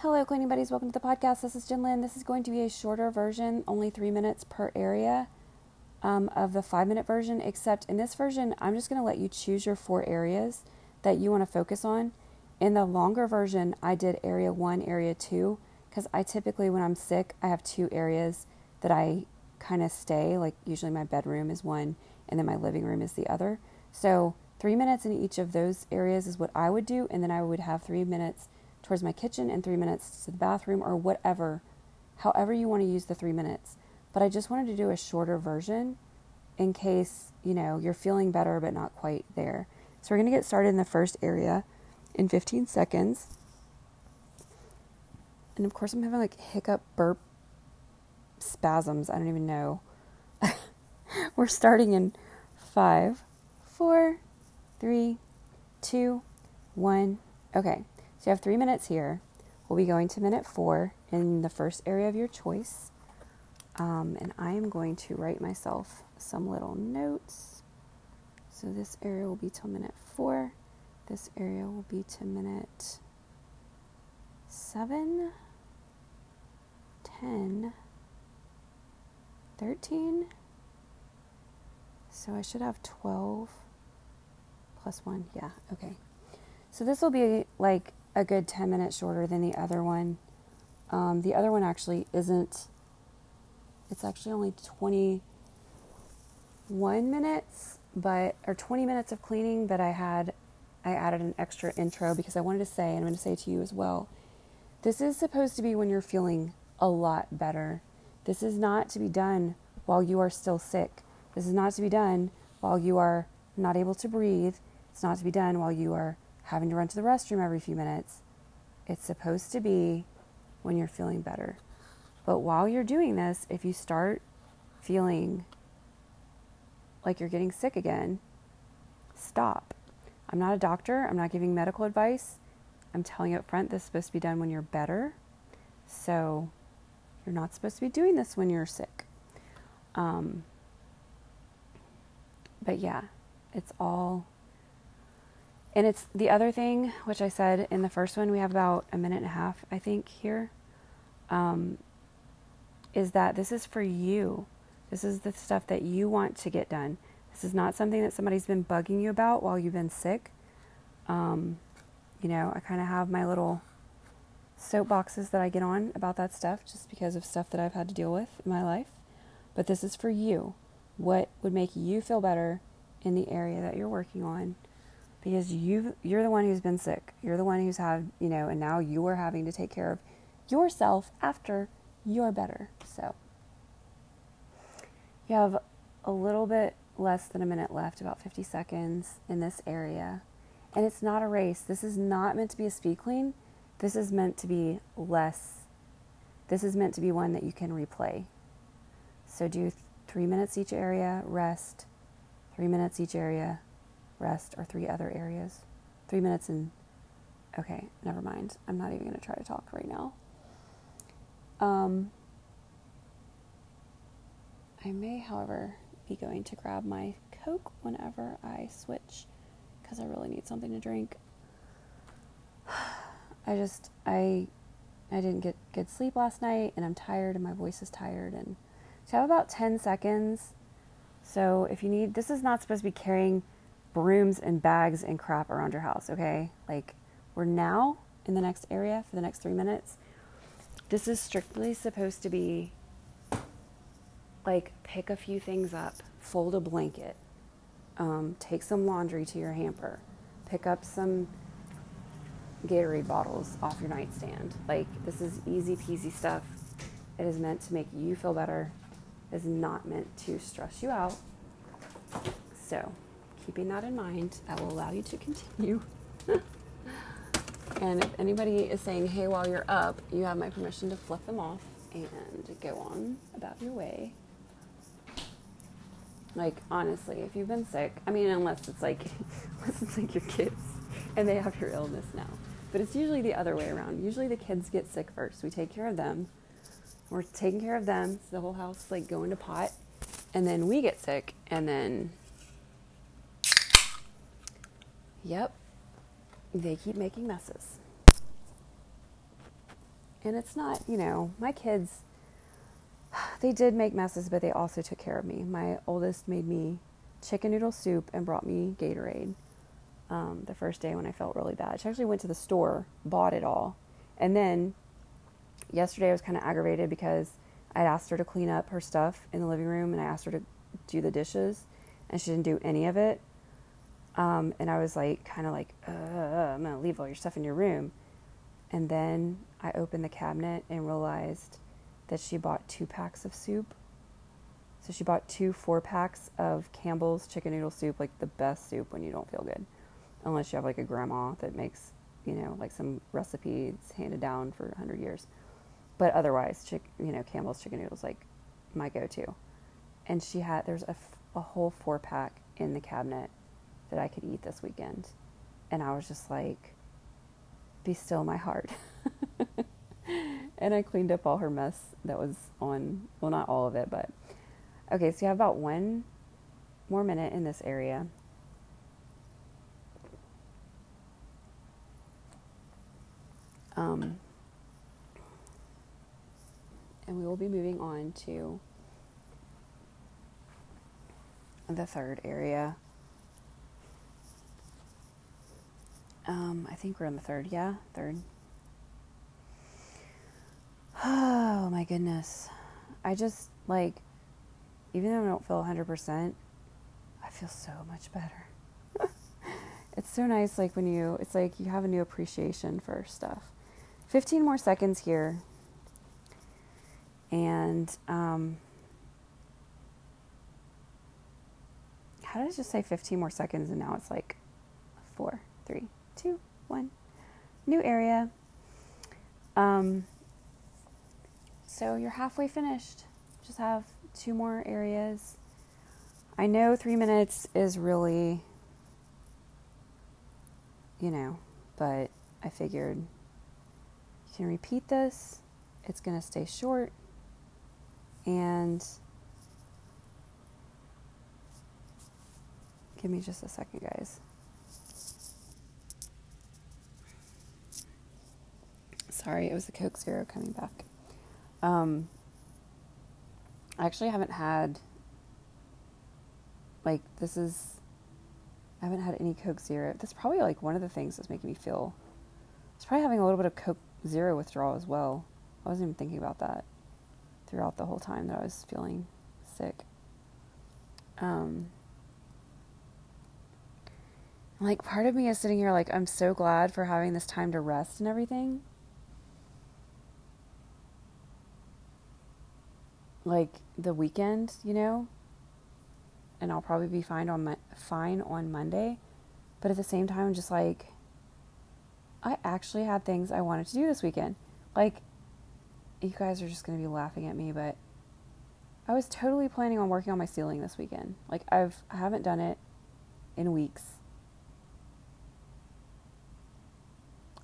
Hello, cleaning buddies. Welcome to the podcast. This is Jen Lynn. This is going to be a shorter version, only three minutes per area um, of the five minute version. Except in this version, I'm just going to let you choose your four areas that you want to focus on. In the longer version, I did area one, area two, because I typically, when I'm sick, I have two areas that I kind of stay. Like, usually my bedroom is one, and then my living room is the other. So, three minutes in each of those areas is what I would do, and then I would have three minutes towards my kitchen and three minutes to the bathroom or whatever, however you want to use the three minutes. But I just wanted to do a shorter version in case, you know, you're feeling better but not quite there. So we're going to get started in the first area in 15 seconds. And of course, I'm having like hiccup, burp, spasms. I don't even know. we're starting in five, four, three, two, one. Okay. So you have three minutes here. We'll be going to minute four in the first area of your choice. Um, and I am going to write myself some little notes. So this area will be till minute four. This area will be to minute seven, ten, thirteen. So I should have 12 plus one. Yeah, okay. So this will be like a good 10 minutes shorter than the other one. Um, the other one actually isn't, it's actually only 21 minutes, but, or 20 minutes of cleaning, but I had, I added an extra intro because I wanted to say, and I'm going to say to you as well, this is supposed to be when you're feeling a lot better. This is not to be done while you are still sick. This is not to be done while you are not able to breathe. It's not to be done while you are having to run to the restroom every few minutes. It's supposed to be when you're feeling better. But while you're doing this, if you start feeling like you're getting sick again, stop. I'm not a doctor, I'm not giving medical advice. I'm telling you up front, this is supposed to be done when you're better. So you're not supposed to be doing this when you're sick. Um, but yeah, it's all and it's the other thing, which I said in the first one, we have about a minute and a half, I think, here. Um, is that this is for you. This is the stuff that you want to get done. This is not something that somebody's been bugging you about while you've been sick. Um, you know, I kind of have my little soapboxes that I get on about that stuff just because of stuff that I've had to deal with in my life. But this is for you. What would make you feel better in the area that you're working on? Because you you're the one who's been sick. You're the one who's had, you know, and now you are having to take care of yourself after you're better. So you have a little bit less than a minute left, about 50 seconds in this area. And it's not a race. This is not meant to be a speed clean. This is meant to be less. This is meant to be one that you can replay. So do three minutes each area, rest, three minutes each area, rest, or three other areas. Three minutes and okay, never mind. I'm not even going to try to talk right now. Um, I may, however, be going to grab my Coke whenever I switch because I really need something to drink. I just I I didn't get good sleep last night and I'm tired and my voice is tired and so I have about 10 seconds. So if you need this is not supposed to be carrying brooms and bags and crap around your house, okay? Like, we're now in the next area for the next three minutes. This is strictly supposed to be like pick a few things up, fold a blanket, um, take some laundry to your hamper, pick up some Gatorade bottles off your nightstand. Like, this is easy peasy stuff. It is meant to make you feel better, it is not meant to stress you out. So, keeping that in mind, that will allow you to continue. and if anybody is saying, hey, while you're up, you have my permission to flip them off and go on about your way. Like, honestly, if you've been sick, I mean, unless it's like, unless it's like your kids and they have your illness now. But it's usually the other way around. Usually the kids get sick first. We take care of them. We're taking care of them. So the whole house like going to pot. And then we get sick. And then Yep. They keep making messes. And it's not, you know, my kids, they did make messes, but they also took care of me. My oldest made me chicken noodle soup and brought me Gatorade um, the first day when I felt really bad. She actually went to the store, bought it all. And then yesterday I was kind of aggravated because I'd asked her to clean up her stuff in the living room and I asked her to do the dishes and she didn't do any of it. Um, and I was like, kind of like, uh, I'm going to leave all your stuff in your room. And then I opened the cabinet and realized that she bought two packs of soup. So she bought two four packs of Campbell's chicken noodle soup, like the best soup when you don't feel good. Unless you have like a grandma that makes, you know, like some recipes handed down for 100 years. But otherwise, chick, you know, Campbell's chicken noodles like my go-to. And she had there's a, a whole four pack in the cabinet that I could eat this weekend. And I was just like, be still my heart. and I cleaned up all her mess that was on, well, not all of it, but okay, so you have about one more minute in this area. Um, and we will be moving on to the third area. Um, I think we're on the third. Yeah, third. Oh my goodness. I just like, even though I don't feel 100%, I feel so much better. it's so nice, like when you, it's like you have a new appreciation for stuff. 15 more seconds here. And, um, how did I just say 15 more seconds and now it's like four, three, two, one. New area. Um, so you're halfway finished. Just have two more areas. I know three minutes is really, you know, but I figured you can repeat this. It's going to stay short. And give me just a second, guys. Sorry, it was the Coke Zero coming back. Um, I actually haven't had, like, this is, I haven't had any Coke Zero. That's probably like one of the things that's making me feel, it's probably having a little bit of Coke Zero withdrawal as well. I wasn't even thinking about that throughout the whole time that I was feeling sick. Um, like part of me is sitting here like I'm so glad for having this time to rest and everything. Like the weekend, you know, and I'll probably be fine on my, fine on Monday. But at the same time, I'm just like, I actually had things I wanted to do this weekend. Like, you guys are just gonna be laughing at me, but I was totally planning on working on my ceiling this weekend. Like, I've I haven't done it in weeks.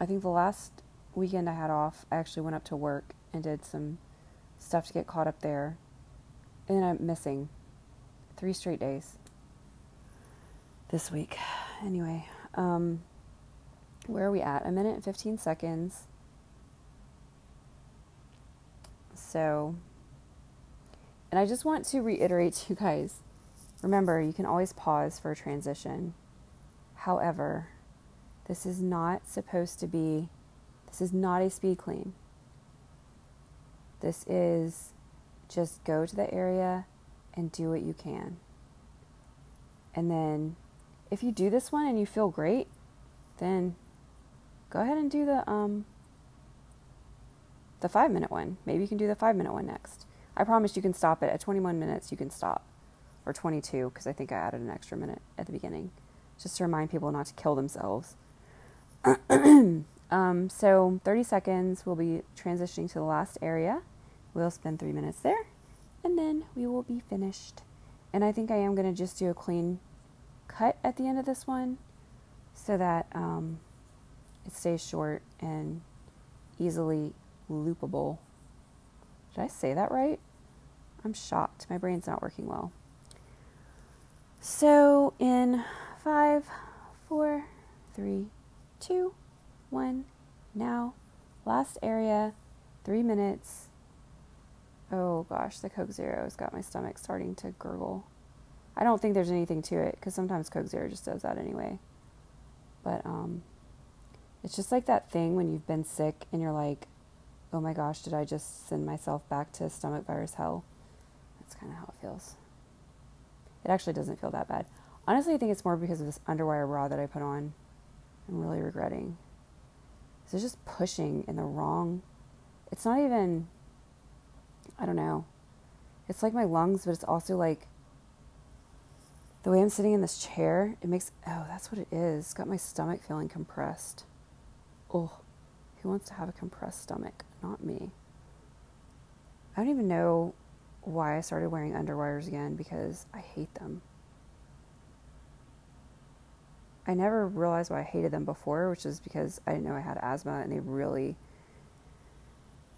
I think the last weekend I had off, I actually went up to work and did some stuff to get caught up there. And I'm missing three straight days this week. Anyway, um, where are we at? A minute and 15 seconds. So, and I just want to reiterate to you guys remember, you can always pause for a transition. However, this is not supposed to be, this is not a speed clean. This is just go to the area and do what you can. And then if you do this one and you feel great, then go ahead and do the um the 5 minute one. Maybe you can do the 5 minute one next. I promise you can stop it at 21 minutes you can stop or 22 because I think I added an extra minute at the beginning just to remind people not to kill themselves. um, so 30 seconds, we'll be transitioning to the last area. We'll spend three minutes there and then we will be finished. And I think I am going to just do a clean cut at the end of this one so that um, it stays short and easily loopable. Did I say that right? I'm shocked. My brain's not working well. So, in five, four, three, two, one, now, last area Three minutes. Oh gosh, the Coke Zero has got my stomach starting to gurgle. I don't think there's anything to it because sometimes Coke Zero just does that anyway. But um, it's just like that thing when you've been sick and you're like, oh my gosh, did I just send myself back to stomach virus hell? That's kind of how it feels. It actually doesn't feel that bad. Honestly, I think it's more because of this underwire bra that I put on. I'm really regretting. It's just pushing in the wrong. It's not even, I don't know. It's like my lungs, but it's also like the way I'm sitting in this chair. It makes, oh, that's what it is. It's got my stomach feeling compressed. Oh, who wants to have a compressed stomach? Not me. I don't even know why I started wearing underwires again because I hate them. I never realized why I hated them before, which is because I didn't know I had asthma and they really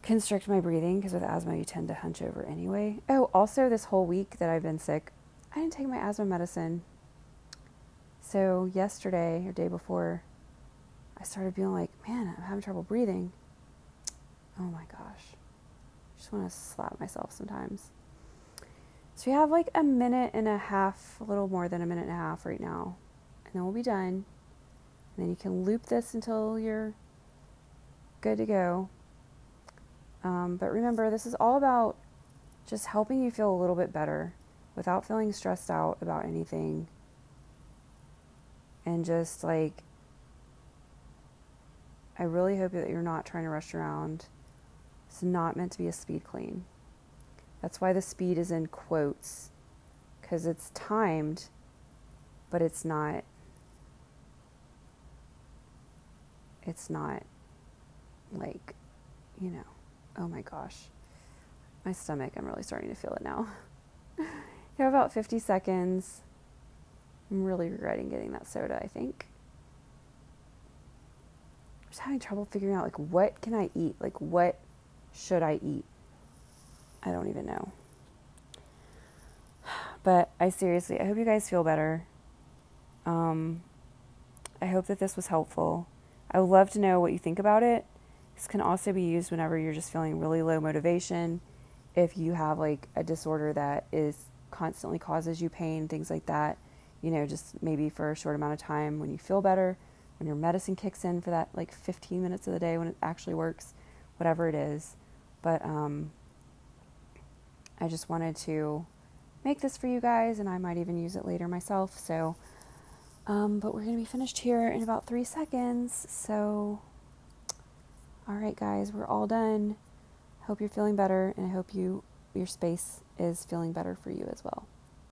constrict my breathing because with asthma you tend to hunch over anyway. Oh, also this whole week that I've been sick, I didn't take my asthma medicine. So yesterday or day before, I started feeling like, man, I'm having trouble breathing. Oh my gosh. I just want to slap myself sometimes. So we have like a minute and a half, a little more than a minute and a half right now and then we'll be done. And then you can loop this until you're good to go. Um, but remember, this is all about just helping you feel a little bit better without feeling stressed out about anything. And just like, I really hope that you're not trying to rush around. It's not meant to be a speed clean. That's why the speed is in quotes, because it's timed, but it's not it's not like, you know, oh my gosh, my stomach, I'm really starting to feel it now. you have about 50 seconds. I'm really regretting getting that soda, I think. I'm just having trouble figuring out like what can I eat? Like what should I eat? I don't even know. But I seriously, I hope you guys feel better. Um, I hope that this was helpful. I would love to know what you think about it. This can also be used whenever you're just feeling really low motivation. If you have like a disorder that is constantly causes you pain, things like that, you know, just maybe for a short amount of time when you feel better, when your medicine kicks in for that like 15 minutes of the day when it actually works, whatever it is. But um, I just wanted to make this for you guys, and I might even use it later myself. So um, but we're going to be finished here in about three seconds. So, all right, guys, we're all done. Hope you're feeling better, and I hope you your space is feeling better for you as well.